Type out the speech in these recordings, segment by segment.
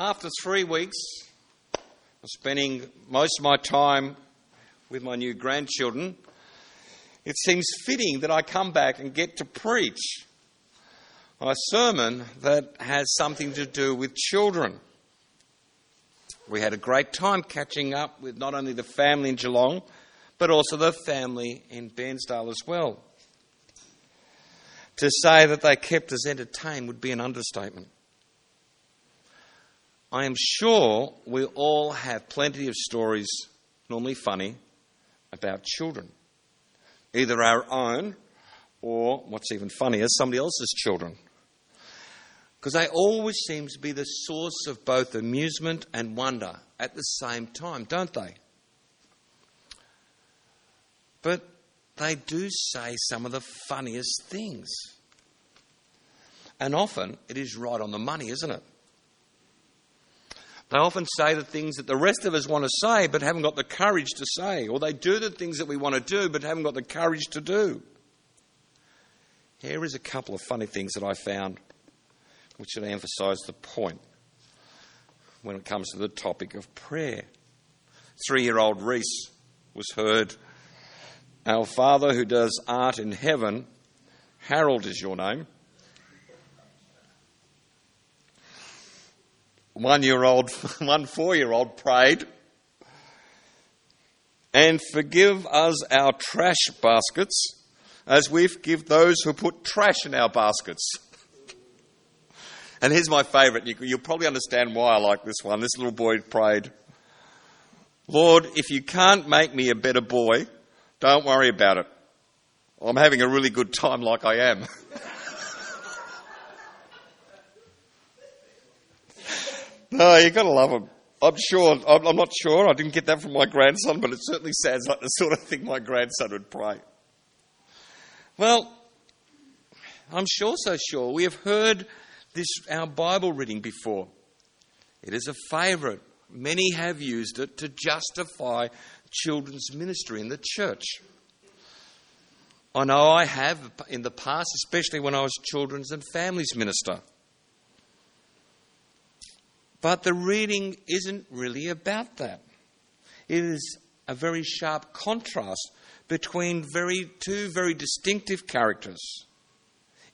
after three weeks of spending most of my time with my new grandchildren, it seems fitting that I come back and get to preach a sermon that has something to do with children. We had a great time catching up with not only the family in Geelong, but also the family in Bairnsdale as well. To say that they kept us entertained would be an understatement. I am sure we all have plenty of stories, normally funny, about children, either our own or, what's even funnier, somebody else's children. Because they always seem to be the source of both amusement and wonder at the same time, don't they? But they do say some of the funniest things. And often it is right on the money, isn't it? They often say the things that the rest of us want to say but haven't got the courage to say. Or they do the things that we want to do but haven't got the courage to do. Here is a couple of funny things that I found which should emphasize the point when it comes to the topic of prayer. Three year old Reese was heard, Our Father who does art in heaven, Harold is your name. one year old, one four year old prayed, and forgive us our trash baskets as we forgive those who put trash in our baskets. and here's my favourite. You, you'll probably understand why I like this one. This little boy prayed, Lord, if you can't make me a better boy, don't worry about it. I'm having a really good time like I am. No, you've got to love them. I'm sure, I'm not sure, I didn't get that from my grandson, but it certainly sounds like the sort of thing my grandson would pray. Well, I'm sure so sure. We have heard this, our Bible reading before. It is a favourite. Many have used it to justify children's ministry in the church. I know I have in the past, especially when I was children's and families minister. But the reading isn't really about that. It is a very sharp contrast between very, two very distinctive characters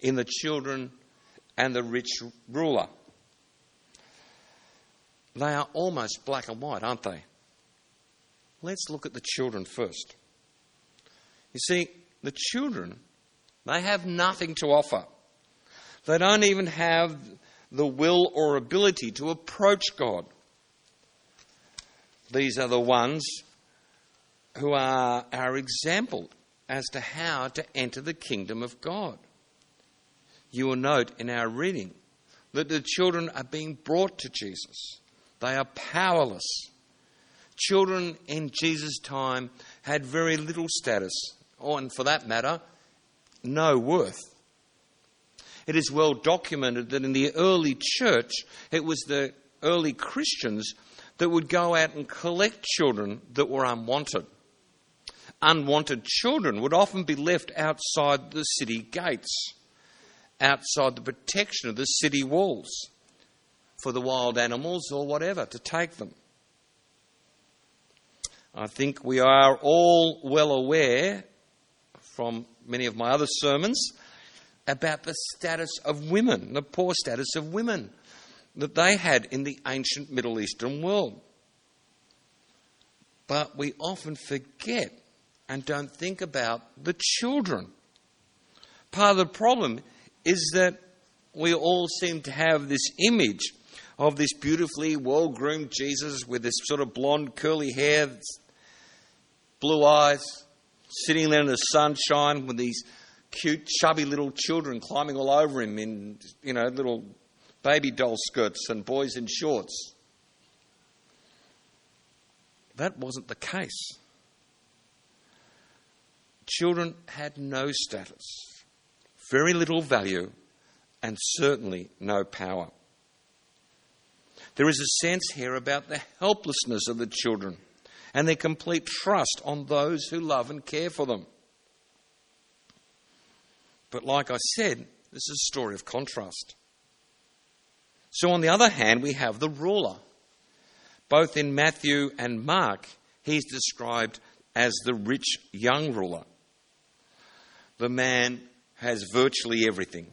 in the children and the rich ruler. They are almost black and white, aren't they? Let's look at the children first. You see, the children, they have nothing to offer. They don't even have the will or ability to approach God. These are the ones who are our example as to how to enter the kingdom of God. You will note in our reading that the children are being brought to Jesus. They are powerless. Children in Jesus' time had very little status, or, and for that matter, no worth. It is well documented that in the early church, it was the early Christians that would go out and collect children that were unwanted. Unwanted children would often be left outside the city gates, outside the protection of the city walls, for the wild animals or whatever to take them. I think we are all well aware from many of my other sermons about the status of women, the poor status of women that they had in the ancient Middle Eastern world. But we often forget and don't think about the children. Part of the problem is that we all seem to have this image of this beautifully well groomed Jesus with this sort of blonde curly hair, blue eyes, sitting there in the sunshine with these cute, chubby little children climbing all over him in, you know, little baby doll skirts and boys in shorts. That wasn't the case. Children had no status, very little value, and certainly no power. There is a sense here about the helplessness of the children and their complete trust on those who love and care for them. But like I said, this is a story of contrast. So, on the other hand, we have the ruler. Both in Matthew and Mark, he's described as the rich young ruler. The man has virtually everything.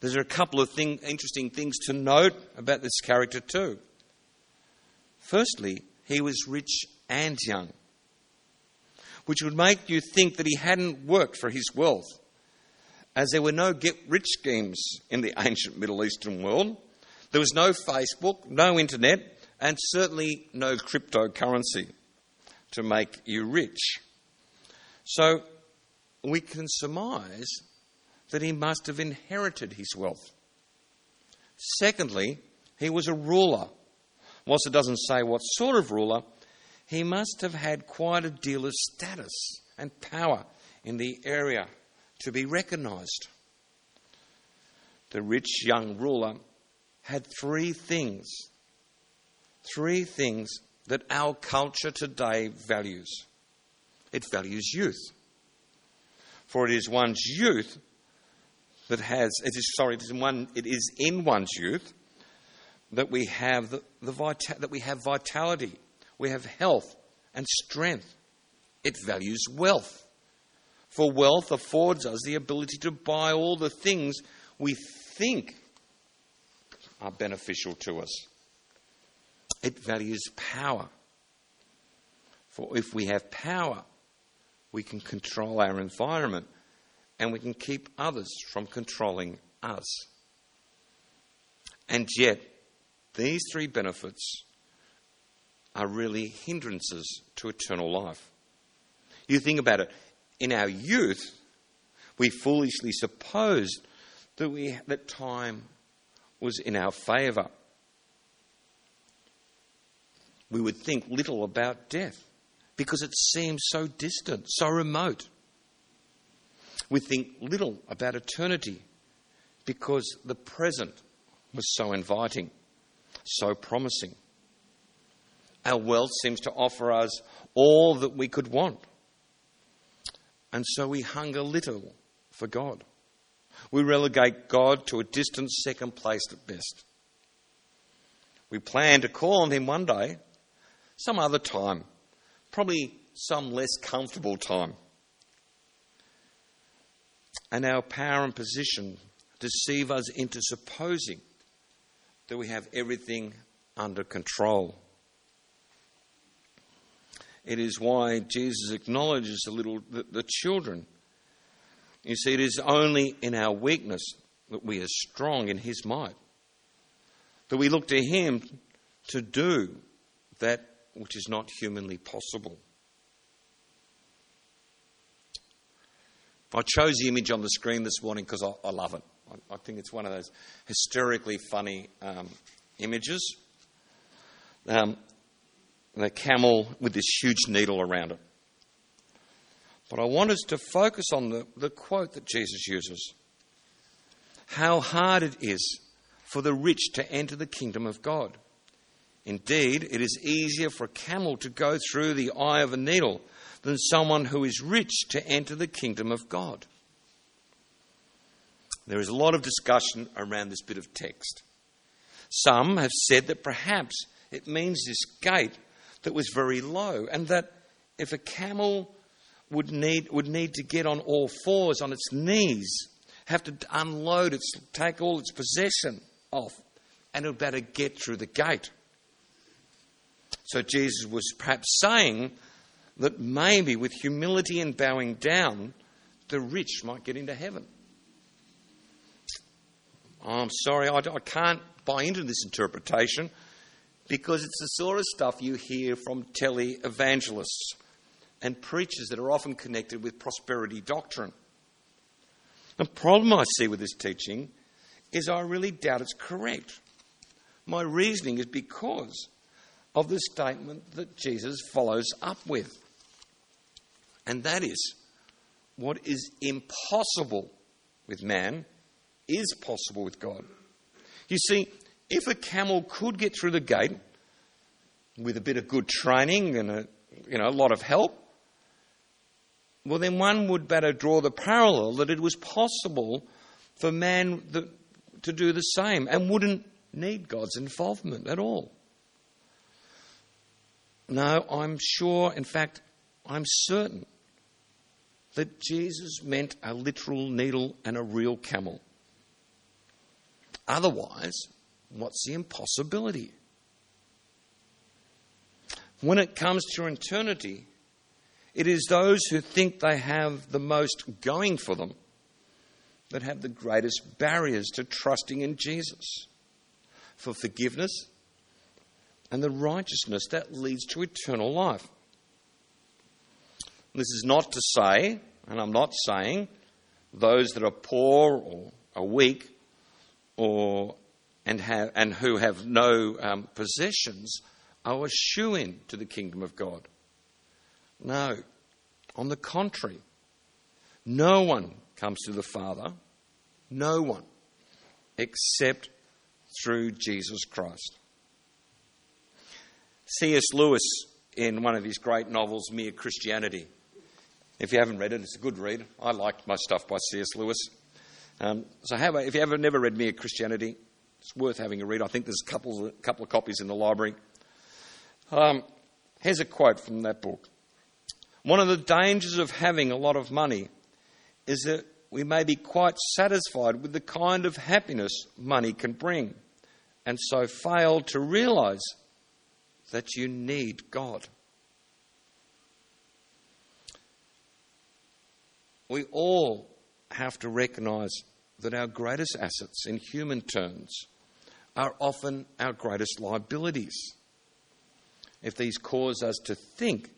There's a couple of thing, interesting things to note about this character, too. Firstly, he was rich and young, which would make you think that he hadn't worked for his wealth, as there were no get rich schemes in the ancient Middle Eastern world. There was no Facebook, no internet, and certainly no cryptocurrency to make you rich. So we can surmise that he must have inherited his wealth. Secondly, he was a ruler. Whilst it doesn't say what sort of ruler, he must have had quite a deal of status and power in the area to be recognised. The rich young ruler had three things, three things that our culture today values. It values youth. For it is one's youth that has, it is, sorry, it is, one, it is in one's youth that we have the, the vita, that we have vitality, we have health and strength. It values wealth. For wealth affords us the ability to buy all the things we think are beneficial to us. It values power. For if we have power, we can control our environment and we can keep others from controlling us. And yet, these three benefits are really hindrances to eternal life. You think about it, in our youth, we foolishly supposed that, we, that time was in our favour. We would think little about death because it seems so distant, so remote. We think little about eternity because the present was so inviting, so promising. Our wealth seems to offer us all that we could want. And so we hunger little for God. We relegate God to a distant second place at best. We plan to call on Him one day, some other time, probably some less comfortable time. And our power and position deceive us into supposing that we have everything under control. It is why Jesus acknowledges a little the, the children. You see, it is only in our weakness that we are strong in His might, that we look to Him to do that which is not humanly possible. I chose the image on the screen this morning because I, I, love it. I, I, think it's one of those hysterically funny um, images. Um, the camel with this huge needle around it. But I want us to focus on the, the quote that Jesus uses How hard it is for the rich to enter the kingdom of God. Indeed, it is easier for a camel to go through the eye of a needle than someone who is rich to enter the kingdom of God. There is a lot of discussion around this bit of text. Some have said that perhaps it means this gate that was very low, and that if a camel would need, would need to get on all fours on its knees, have to unload its, take all its possession off, and it would better get through the gate. So Jesus was perhaps saying that maybe with humility and bowing down, the rich might get into heaven. I'm sorry, I, I can't buy into this interpretation because it's the sort of stuff you hear from tele evangelists and preachers that are often connected with prosperity doctrine. The problem I see with this teaching is I really doubt it's correct. My reasoning is because of the statement that Jesus follows up with. And that is what is impossible with man is possible with God. You see, if a camel could get through the gate with a bit of good training and a, you know, a lot of help, well, then one would better draw the parallel that it was possible for man the, to do the same. And wouldn't need God's involvement at all. No, I'm sure, in fact, I'm certain that Jesus meant a literal needle and a real camel. Otherwise, what's the impossibility? When it comes to eternity, it is those who think they have the most going for them that have the greatest barriers to trusting in Jesus for forgiveness and the righteousness that leads to eternal life. This is not to say, and I'm not saying, those that are poor or are weak or and have and who have no um, possessions are a shoe in to the kingdom of God. No, on the contrary, no one comes to the Father, no one, except through Jesus Christ. C.S. Lewis, in one of his great novels, Mere Christianity, if you haven't read it, it's a good read. I like my stuff by C.S. Lewis. Um, so, have if you have never read Mere Christianity, it's worth having a read. I think there's a couple, couple of copies in the library. Um, here's a quote from that book. One of the dangers of having a lot of money is that we may be quite satisfied with the kind of happiness money can bring, and so fail to realize that you need God. We all have to recognize that our greatest assets in human terms are often our greatest liabilities. If these cause us to think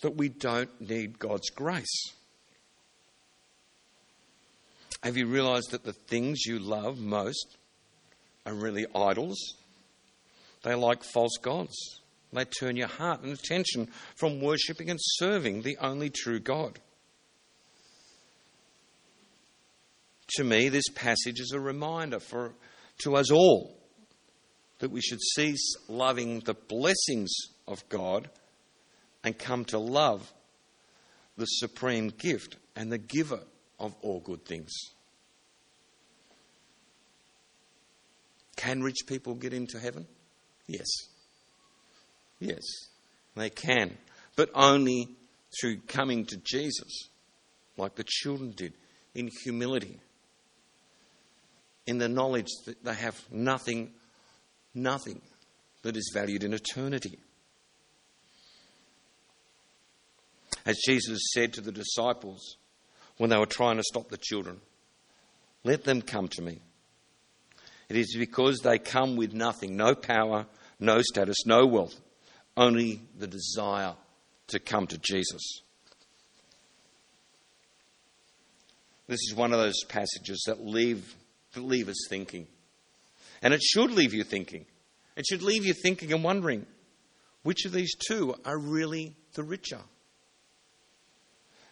that we don't need God's grace. Have you realized that the things you love most are really idols? They're like false gods. They turn your heart and attention from worshipping and serving the only true God. To me, this passage is a reminder for, to us all that we should cease loving the blessings of God and come to love the supreme gift and the giver of all good things. Can rich people get into heaven? Yes. Yes, they can. But only through coming to Jesus, like the children did, in humility, in the knowledge that they have nothing, nothing that is valued in eternity. as Jesus said to the disciples when they were trying to stop the children. Let them come to me. It is because they come with nothing no power, no status, no wealth, only the desire to come to Jesus. This is one of those passages that leave, leave us thinking. And it should leave you thinking. It should leave you thinking and wondering which of these two are really the richer?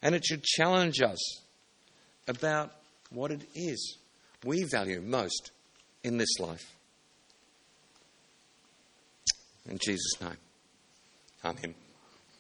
And it should challenge us about what it is we value most in this life. In Jesus' name, Amen.